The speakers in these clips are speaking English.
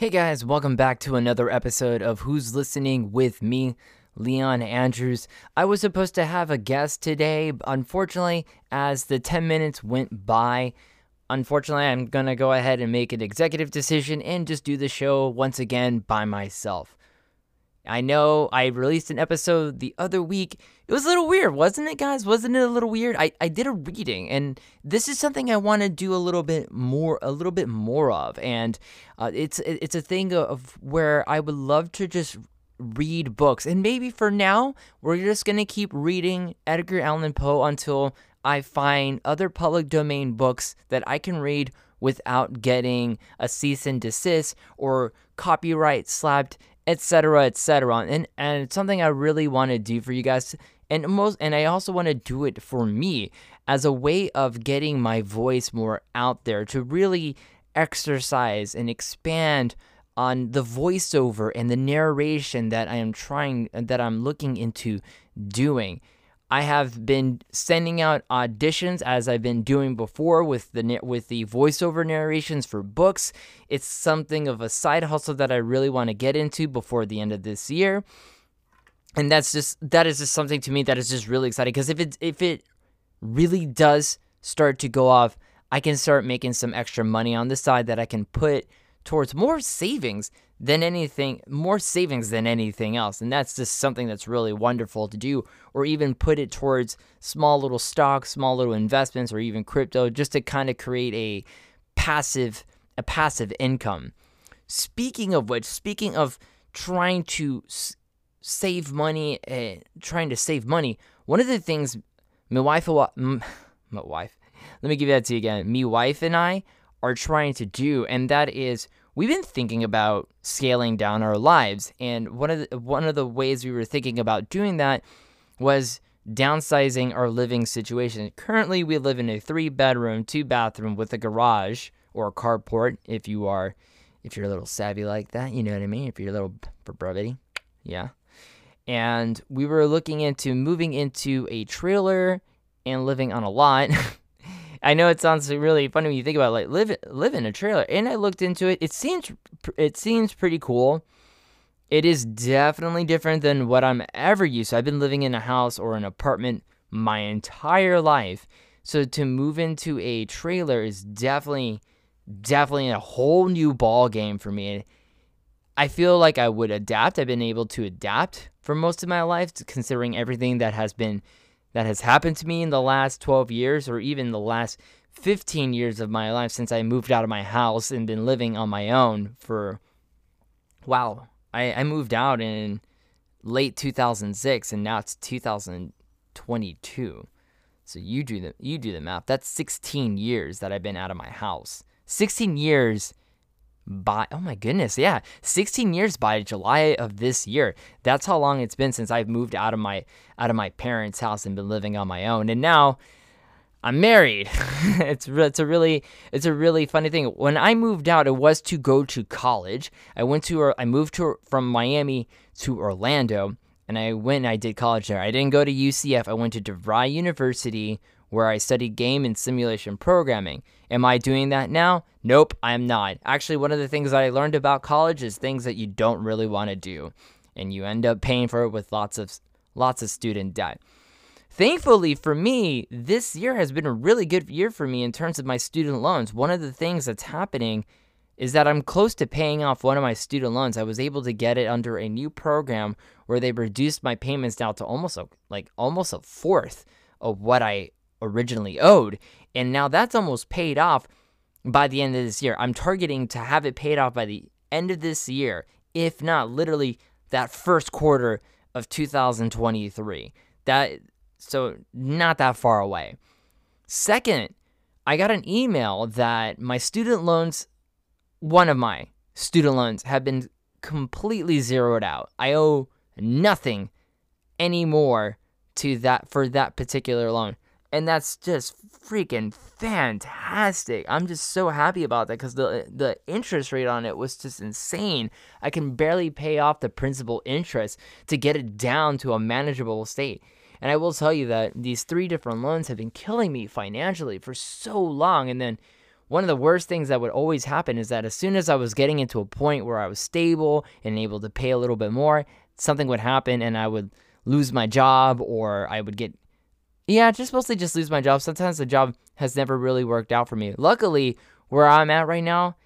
Hey guys, welcome back to another episode of Who's Listening with me, Leon Andrews. I was supposed to have a guest today, unfortunately, as the 10 minutes went by, unfortunately, I'm going to go ahead and make an executive decision and just do the show once again by myself. I know I released an episode the other week. It was a little weird, wasn't it, guys? Wasn't it a little weird? I, I did a reading, and this is something I want to do a little bit more, a little bit more of. And uh, it's it's a thing of where I would love to just read books, and maybe for now we're just gonna keep reading Edgar Allan Poe until I find other public domain books that I can read without getting a cease and desist or copyright slapped etc etc and and it's something i really want to do for you guys. And most and i also want to do it for me as a way of getting my voice more out there to really exercise and expand on the voiceover and the narration that i am trying that i'm looking into doing I have been sending out auditions as I've been doing before with the with the voiceover narrations for books. It's something of a side hustle that I really want to get into before the end of this year. And that's just that is just something to me that is just really exciting because if it if it really does start to go off, I can start making some extra money on the side that I can put towards more savings than anything, more savings than anything else. And that's just something that's really wonderful to do, or even put it towards small little stocks, small little investments, or even crypto, just to kind of create a passive, a passive income. Speaking of which, speaking of trying to save money, uh, trying to save money, one of the things my wife, my wife, let me give that to you again. Me wife and I are trying to do, and that is we've been thinking about scaling down our lives. And one of the, one of the ways we were thinking about doing that was downsizing our living situation. Currently, we live in a three bedroom, two bathroom with a garage or a carport if you are if you're a little savvy like that, you know what I mean? If you're a little for brevity. Yeah. And we were looking into moving into a trailer and living on a lot. I know it sounds really funny when you think about it, like live live in a trailer. And I looked into it. It seems it seems pretty cool. It is definitely different than what I'm ever used to. I've been living in a house or an apartment my entire life. So to move into a trailer is definitely definitely a whole new ball game for me. I feel like I would adapt. I've been able to adapt for most of my life considering everything that has been that has happened to me in the last 12 years or even the last 15 years of my life since I moved out of my house and been living on my own for wow. I, I moved out in late 2006 and now it's 2022. So you do the you do the math. That's 16 years that I've been out of my house. 16 years by oh my goodness yeah 16 years by july of this year. That's how long it's been since i've moved out of my out of my parents house and been living on my own. And now i'm married. It's it's a really it's a really funny thing. When i moved out it was to go to college. I went to i moved to from miami to orlando and i went and i did college there. I didn't go to ucf i went to devry university where I studied game and simulation programming. Am I doing that now? Nope, I'm not. Actually, one of the things that I learned about college is things that you don't really want to do, and you end up paying for it with lots of lots of student debt. Thankfully for me, this year has been a really good year for me in terms of my student loans. One of the things that's happening is that I'm close to paying off one of my student loans. I was able to get it under a new program where they reduced my payments down to almost a, like almost a fourth of what I originally owed. And now that's almost paid off by the end of this year. I'm targeting to have it paid off by the end of this year, if not literally that first quarter of 2023. That so not that far away. Second, I got an email that my student loans one of my student loans have been completely zeroed out. I owe nothing anymore to that for that particular loan. And that's just freaking fantastic. I'm just so happy about that because the the interest rate on it was just insane. I can barely pay off the principal interest to get it down to a manageable state. And I will tell you that these three different loans have been killing me financially for so long. And then one of the worst things that would always happen is that as soon as I was getting into a point where I was stable and able to pay a little bit more, something would happen and I would lose my job or I would get yeah, just mostly just lose my job. Sometimes the job has never really worked out for me. Luckily, where I'm at right now,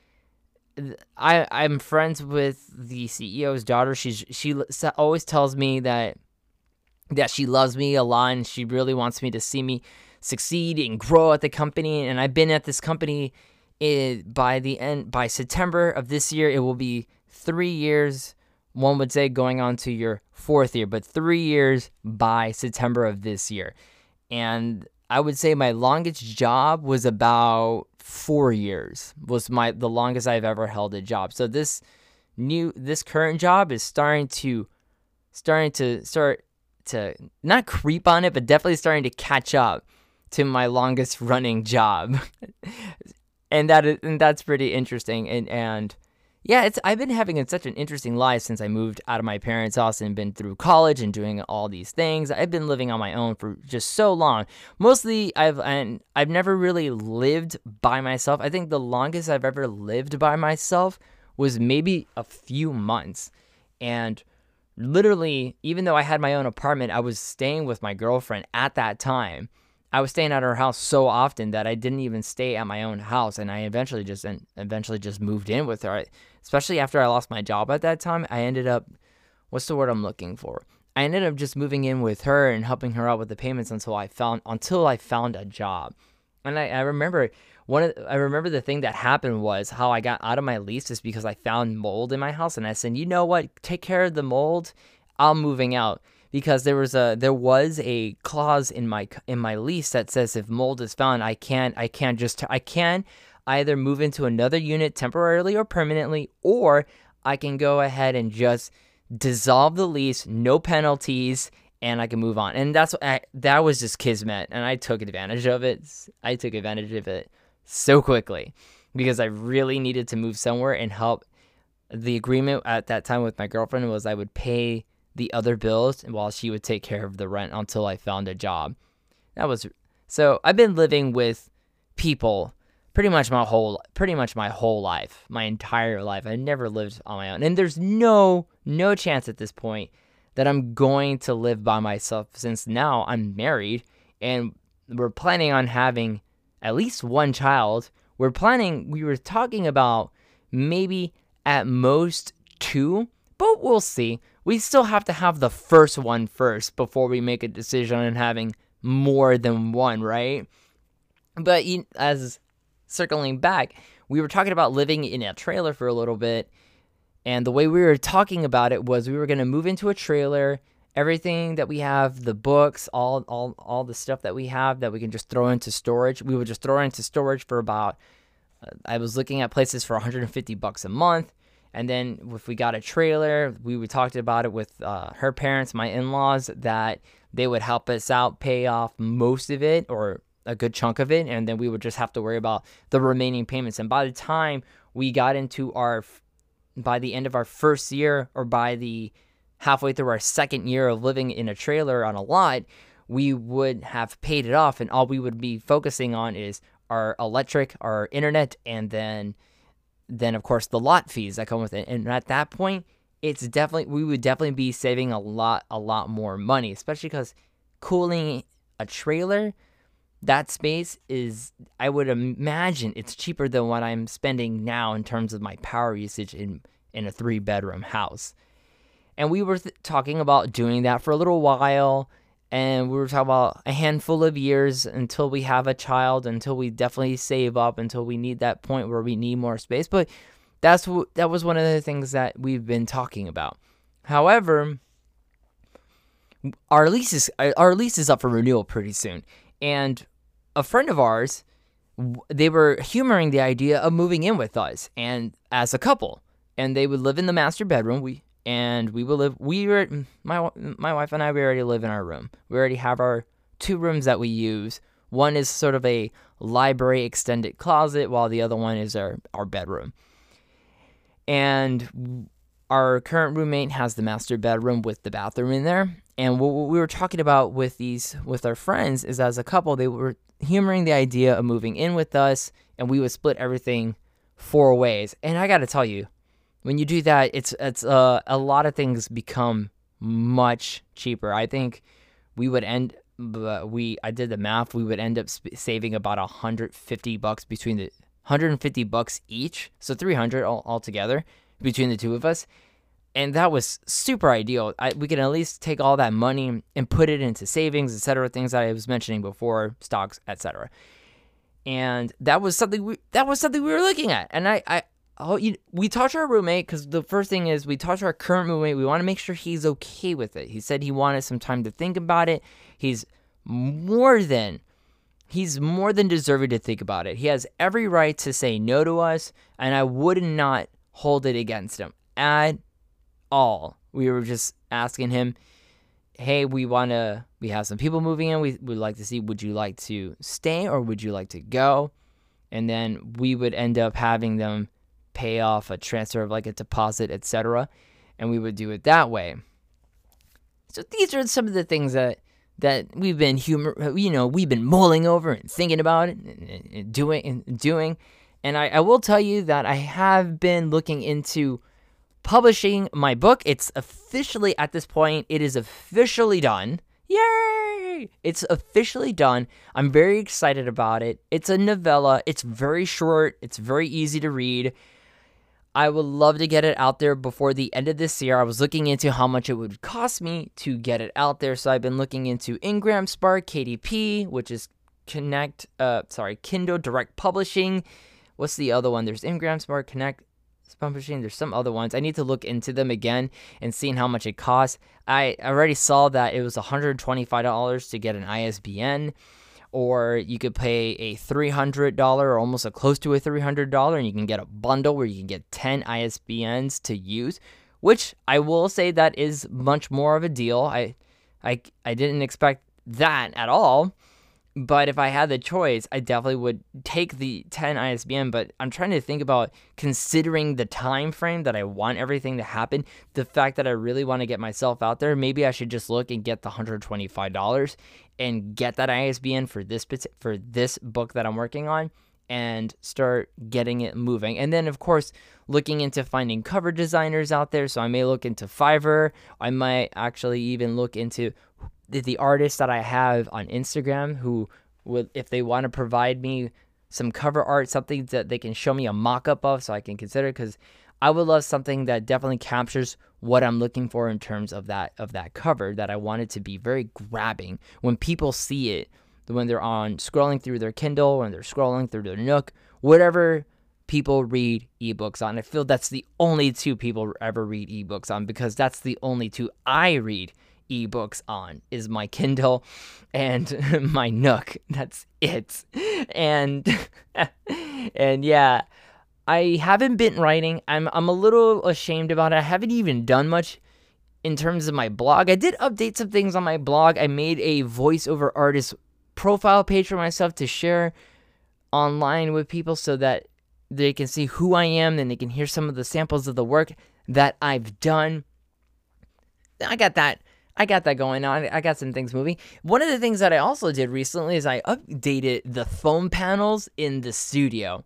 I I'm friends with the CEO's daughter. She's she always tells me that that she loves me a lot and she really wants me to see me succeed and grow at the company. And I've been at this company it, eh, by the end by September of this year. It will be three years. One would say going on to your fourth year, but three years by September of this year and I would say my longest job was about four years. Was my the longest I've ever held a job. So this new this current job is starting to starting to start to not creep on it, but definitely starting to catch up to my longest running job. and that is, and that's pretty interesting. And and yeah, it's I've been having such an interesting life since I moved out of my parents' house and been through college and doing all these things. I've been living on my own for just so long. Mostly I've and I've never really lived by myself. I think the longest I've ever lived by myself was maybe a few months. And literally, even though I had my own apartment, I was staying with my girlfriend at that time. I was staying at her house so often that I didn't even stay at my own house, and I eventually just and eventually just moved in with her. I, especially after I lost my job at that time, I ended up, what's the word I'm looking for? I ended up just moving in with her and helping her out with the payments until I found until I found a job. And I, I remember one of I remember the thing that happened was how I got out of my lease is because I found mold in my house and I said, you know what, take care of the mold. I'm moving out because there was a there was a clause in my in my lease that says if mold is found, I can't I can't just I can either move into another unit temporarily or permanently, or I can go ahead and just dissolve the lease, no penalties, and I can move on. And that's I, that was just kismet, and I took advantage of it. I took advantage of it so quickly because I really needed to move somewhere and help. The agreement at that time with my girlfriend was I would pay the other bills while she would take care of the rent until I found a job. That was so I've been living with people pretty much my whole pretty much my whole life, my entire life. I never lived on my own. And there's no no chance at this point that I'm going to live by myself since now I'm married and we're planning on having at least one child. We're planning we were talking about maybe at most two, but we'll see. We still have to have the first one first before we make a decision on having more than one, right? But as circling back, we were talking about living in a trailer for a little bit. And the way we were talking about it was we were going to move into a trailer. Everything that we have, the books, all, all, all the stuff that we have that we can just throw into storage, we would just throw into storage for about. Uh, I was looking at places for 150 bucks a month, and then if we got a trailer, we we talked about it with uh, her parents, my in-laws, that they would help us out, pay off most of it, or a good chunk of it, and then we would just have to worry about the remaining payments. And by the time we got into our, by the end of our first year, or by the halfway through our second year of living in a trailer on a lot, we would have paid it off, and all we would be focusing on is our electric, our internet, and then, then of course the lot fees that come with it. And at that point, it's definitely we would definitely be saving a lot, a lot more money, especially because cooling a trailer that space is i would imagine it's cheaper than what i'm spending now in terms of my power usage in in a three bedroom house. And we were th- talking about doing that for a little while and we were talking about a handful of years until we have a child until we definitely save up until we need that point where we need more space. But that's what that was one of the things that we've been talking about. However our lease is our lease is up for renewal pretty soon. And a friend of ours, they were humoring the idea of moving in with us and as a couple, and they would live in the master bedroom. We and we would live. We were my my wife and I. We already live in our room. We already have our two rooms that we use. One is sort of a library extended closet, while the other one is our our bedroom. And our current roommate has the master bedroom with the bathroom in there. And what we were talking about with these with our friends is as a couple, they were humoring the idea of moving in with us, and we would split everything four ways. And I got to tell you, when you do that, it's it's uh, a lot of things become much cheaper. I think we would end we I did the math. We would end up sp- saving about 150 bucks between the 150 bucks each, so 300 all, altogether between the two of us. And that was super ideal. I, we can at least take all that money and put it into savings, etc. Things that I was mentioning before, stocks, etc. And that was something we that was something we were looking at. And I, I oh, you, we talked to our roommate because the first thing is we talked to our current roommate. We want to make sure he's okay with it. He said he wanted some time to think about it. He's more than he's more than deserving to think about it. He has every right to say no to us, and I would not hold it against him at all. We were just asking him, "Hey, we want to. We have some people moving in. We would like to see. Would you like to stay or would you like to go?" And then we would end up having them pay off a transfer of like a deposit, etc. And we would do it that way. So these are some of the things that that we've been humor, you know, we've been mulling over and thinking about it and, doing and doing. And I, I will tell you that I have been looking into publishing my book. It's officially at this point, it is officially done. Yay! It's officially done. I'm very excited about it. It's a novella. It's very short. It's very easy to read. I would love to get it out there before the end of this year. I was looking into how much it would cost me to get it out there. So I've been looking into Ingram Spark, KDP, which is Connect, uh, sorry, Kindle Direct Publishing. What's the other one? There's Ingram Spark, Connect Publishing. There's some other ones. I need to look into them again and seeing how much it costs. I already saw that it was $125 to get an ISBN or you could pay a $300 or almost a close to a $300 and you can get a bundle where you can get 10 ISBNs to use, which I will say that is much more of a deal. I I I didn't expect that at all. But if I had the choice, I definitely would take the 10 ISBN. But I'm trying to think about considering the time frame that I want everything to happen. The fact that I really want to get myself out there, maybe I should just look and get the $125 and get that ISBN for this for this book that I'm working on and start getting it moving. And then of course, looking into finding cover designers out there. So I may look into Fiverr. I might actually even look into the, the artists that I have on Instagram who would if they want to provide me some cover art, something that they can show me a mock up of so I can consider because I would love something that definitely captures what I'm looking for in terms of that of that cover that I want it to be very grabbing. When people see it when they're on scrolling through their Kindle when they're scrolling through their Nook whatever people read ebooks on I feel that's the only two people ever read ebooks on because that's the only two I read ebooks on is my Kindle and my Nook. That's it. And and yeah, I haven't been writing. I'm I'm a little ashamed about it. I haven't even done much in terms of my blog. I did update some things on my blog. I made a voiceover artist profile page for myself to share online with people so that they can see who I am and they can hear some of the samples of the work that I've done. I got that I got that going on. I got some things moving. One of the things that I also did recently is I updated the foam panels in the studio.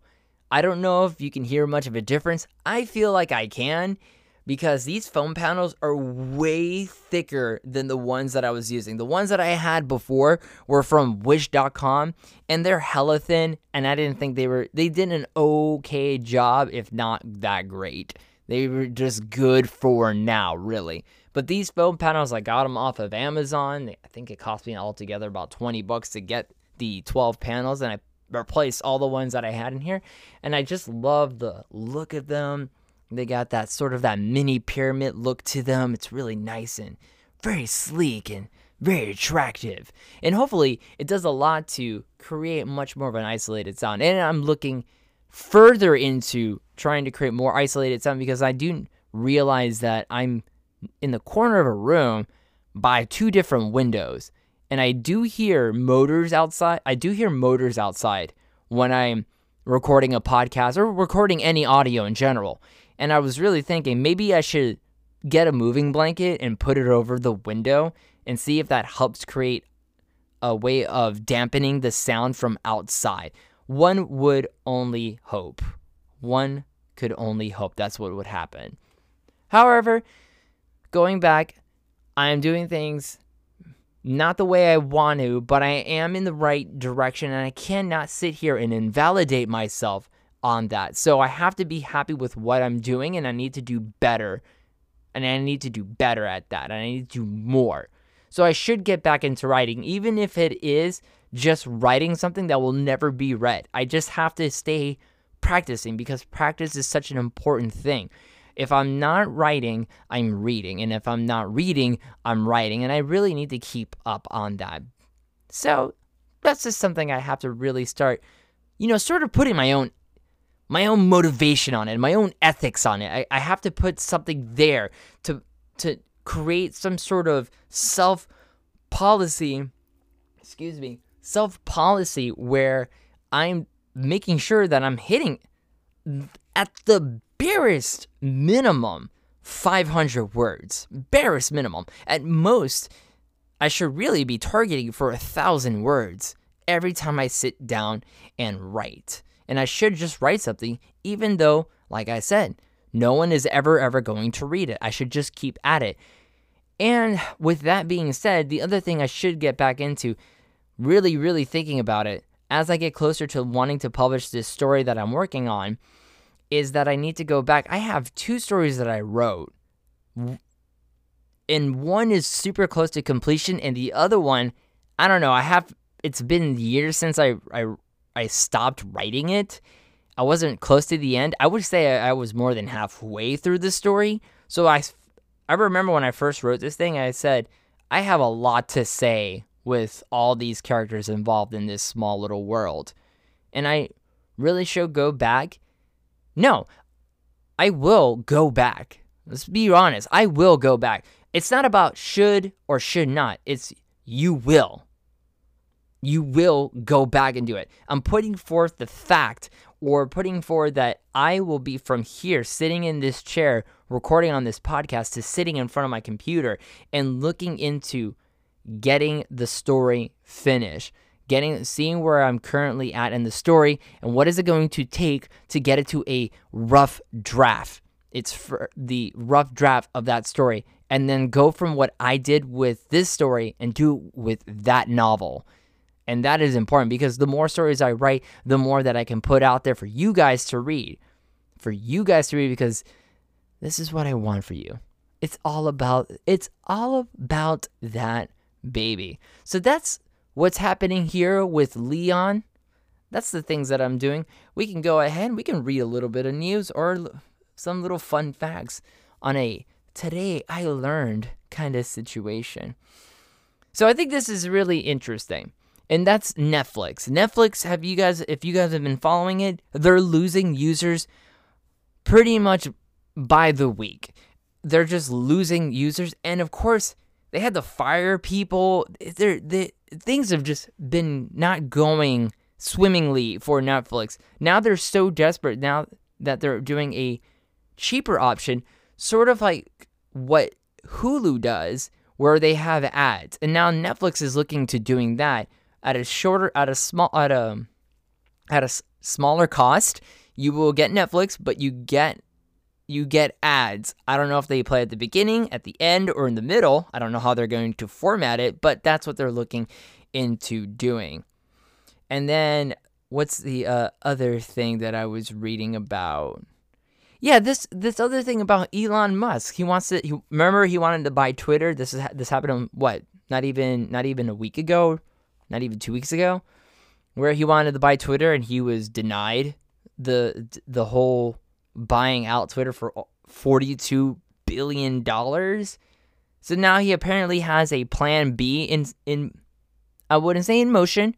I don't know if you can hear much of a difference. I feel like I can because these foam panels are way thicker than the ones that I was using. The ones that I had before were from wish.com and they're hella thin and I didn't think they were they did an okay job if not that great. They were just good for now, really. But these foam panels, I got them off of Amazon. I think it cost me altogether about 20 bucks to get the 12 panels, and I replaced all the ones that I had in here. And I just love the look of them. They got that sort of that mini pyramid look to them. It's really nice and very sleek and very attractive. And hopefully, it does a lot to create much more of an isolated sound. And I'm looking further into trying to create more isolated sound because I do realize that I'm in the corner of a room by two different windows. And I do hear motors outside. I do hear motors outside when I'm recording a podcast or recording any audio in general. And I was really thinking maybe I should get a moving blanket and put it over the window and see if that helps create a way of dampening the sound from outside. One would only hope. One could only hope that's what would happen. However, going back, I am doing things not the way I want to, but I am in the right direction, and I cannot sit here and invalidate myself on that. So I have to be happy with what I'm doing, and I need to do better. And I need to do better at that. And I need to do more. So I should get back into writing, even if it is just writing something that will never be read. I just have to stay practicing because practice is such an important thing. If I'm not writing, I'm reading. And if I'm not reading, I'm writing. And I really need to keep up on that. So that's just something I have to really start, you know, sort of putting my own my own motivation on it, my own ethics on it. I, I have to put something there to to create some sort of self policy, excuse me, self policy where I'm making sure that I'm hitting at the barest minimum 500 words. Barest minimum. At most, I should really be targeting for a thousand words every time I sit down and write. And I should just write something, even though, like I said, no one is ever, ever going to read it. I should just keep at it. And with that being said, the other thing I should get back into, really, really thinking about it, as I get closer to wanting to publish this story that I'm working on, is that I need to go back. I have two stories that I wrote, and one is super close to completion, and the other one, I don't know. I have. It's been years since I I, I stopped writing it. I wasn't close to the end. I would say I, I was more than halfway through the story. So I I remember when I first wrote this thing, I said, I have a lot to say with all these characters involved in this small little world. And I really should go back. No, I will go back. Let's be honest. I will go back. It's not about should or should not. It's you will. You will go back and do it. I'm putting forth the fact or putting forward that I will be from here sitting in this chair recording on this podcast to sitting in front of my computer and looking into getting the story finished getting seeing where I'm currently at in the story and what is it going to take to get it to a rough draft. It's for the rough draft of that story and then go from what I did with this story and do with that novel. And that is important because the more stories I write, the more that I can put out there for you guys to read. For you guys to read because this is what I want for you. It's all about it's all about that baby. So that's what's happening here with Leon. That's the things that I'm doing. We can go ahead, we can read a little bit of news or some little fun facts on a today I learned kind of situation. So I think this is really interesting and that's Netflix. Netflix, have you guys, if you guys have been following it, they're losing users pretty much by the week. They're just losing users, and of course, they had to fire people. They're, they, things have just been not going swimmingly for Netflix. Now they're so desperate now that they're doing a cheaper option, sort of like what Hulu does, where they have ads. And now Netflix is looking to doing that at a shorter at a small at a at a smaller cost you will get netflix but you get you get ads i don't know if they play at the beginning at the end or in the middle i don't know how they're going to format it but that's what they're looking into doing and then what's the uh, other thing that i was reading about yeah, this this other thing about Elon Musk. He wants to. He, remember, he wanted to buy Twitter. This is this happened on what? Not even not even a week ago not even two weeks ago, where he wanted to buy Twitter and he was denied the the whole buying out Twitter for forty two billion dollars. So now he apparently has a plan B in in I wouldn't say in motion,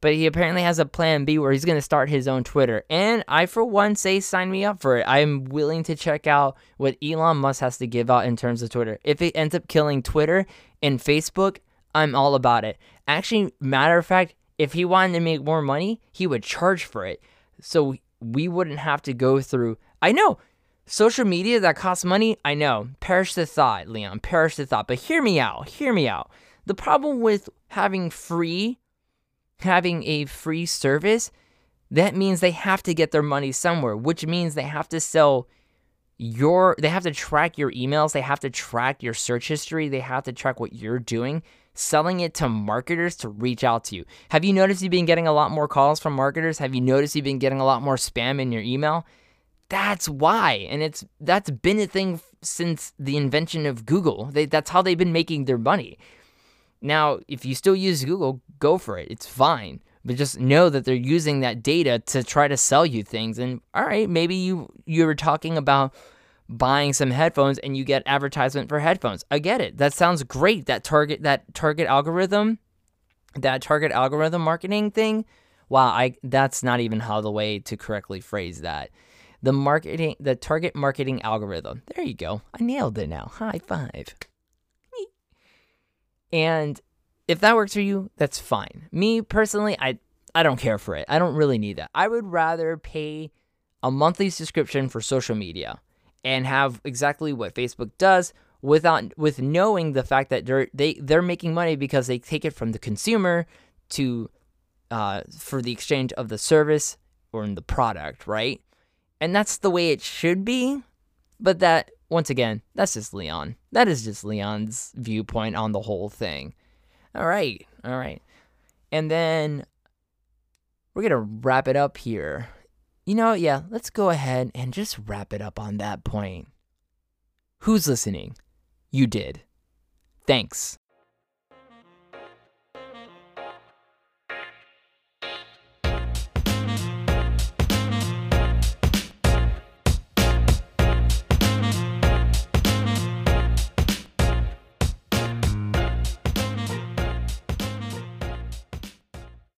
but he apparently has a plan B where he's going to start his own Twitter. And I for one say sign me up for it. I'm willing to check out what Elon Musk has to give out in terms of Twitter. If it ends up killing Twitter and Facebook, I'm all about it. Actually, matter of fact, if he wanted to make more money, he would charge for it. So we wouldn't have to go through. I know social media that costs money. I know. Perish the thought, Leon. Perish the thought. But hear me out. Hear me out. The problem with having free, having a free service, that means they have to get their money somewhere, which means they have to sell your they have to track your emails, they have to track your search history, they have to track what you're doing, selling it to marketers to reach out to you. Have you noticed you've been getting a lot more calls from marketers? Have you noticed you've been getting a lot more spam in your email? That's why. And it's that's been a thing since the invention of Google. They, that's how they've been making their money. Now, if you still use Google, go for it. It's fine. But just know that they're using that data to try to sell you things. And all right, maybe you you were talking about buying some headphones and you get advertisement for headphones. I get it. That sounds great. That target that target algorithm, that target algorithm marketing thing. Wow, I that's not even how the way to correctly phrase that. The marketing the target marketing algorithm. There you go. I nailed it now. High five. And if that works for you, that's fine. Me personally, I I don't care for it. I don't really need that. I would rather pay a monthly subscription for social media and have exactly what Facebook does without with knowing the fact that they're they they're making money because they take it from the consumer to uh, for the exchange of the service or in the product, right? And that's the way it should be. But that once again, that's just Leon. That is just Leon's viewpoint on the whole thing. All right, all right. And then we're going to wrap it up here. You know, yeah, let's go ahead and just wrap it up on that point. Who's listening? You did. Thanks.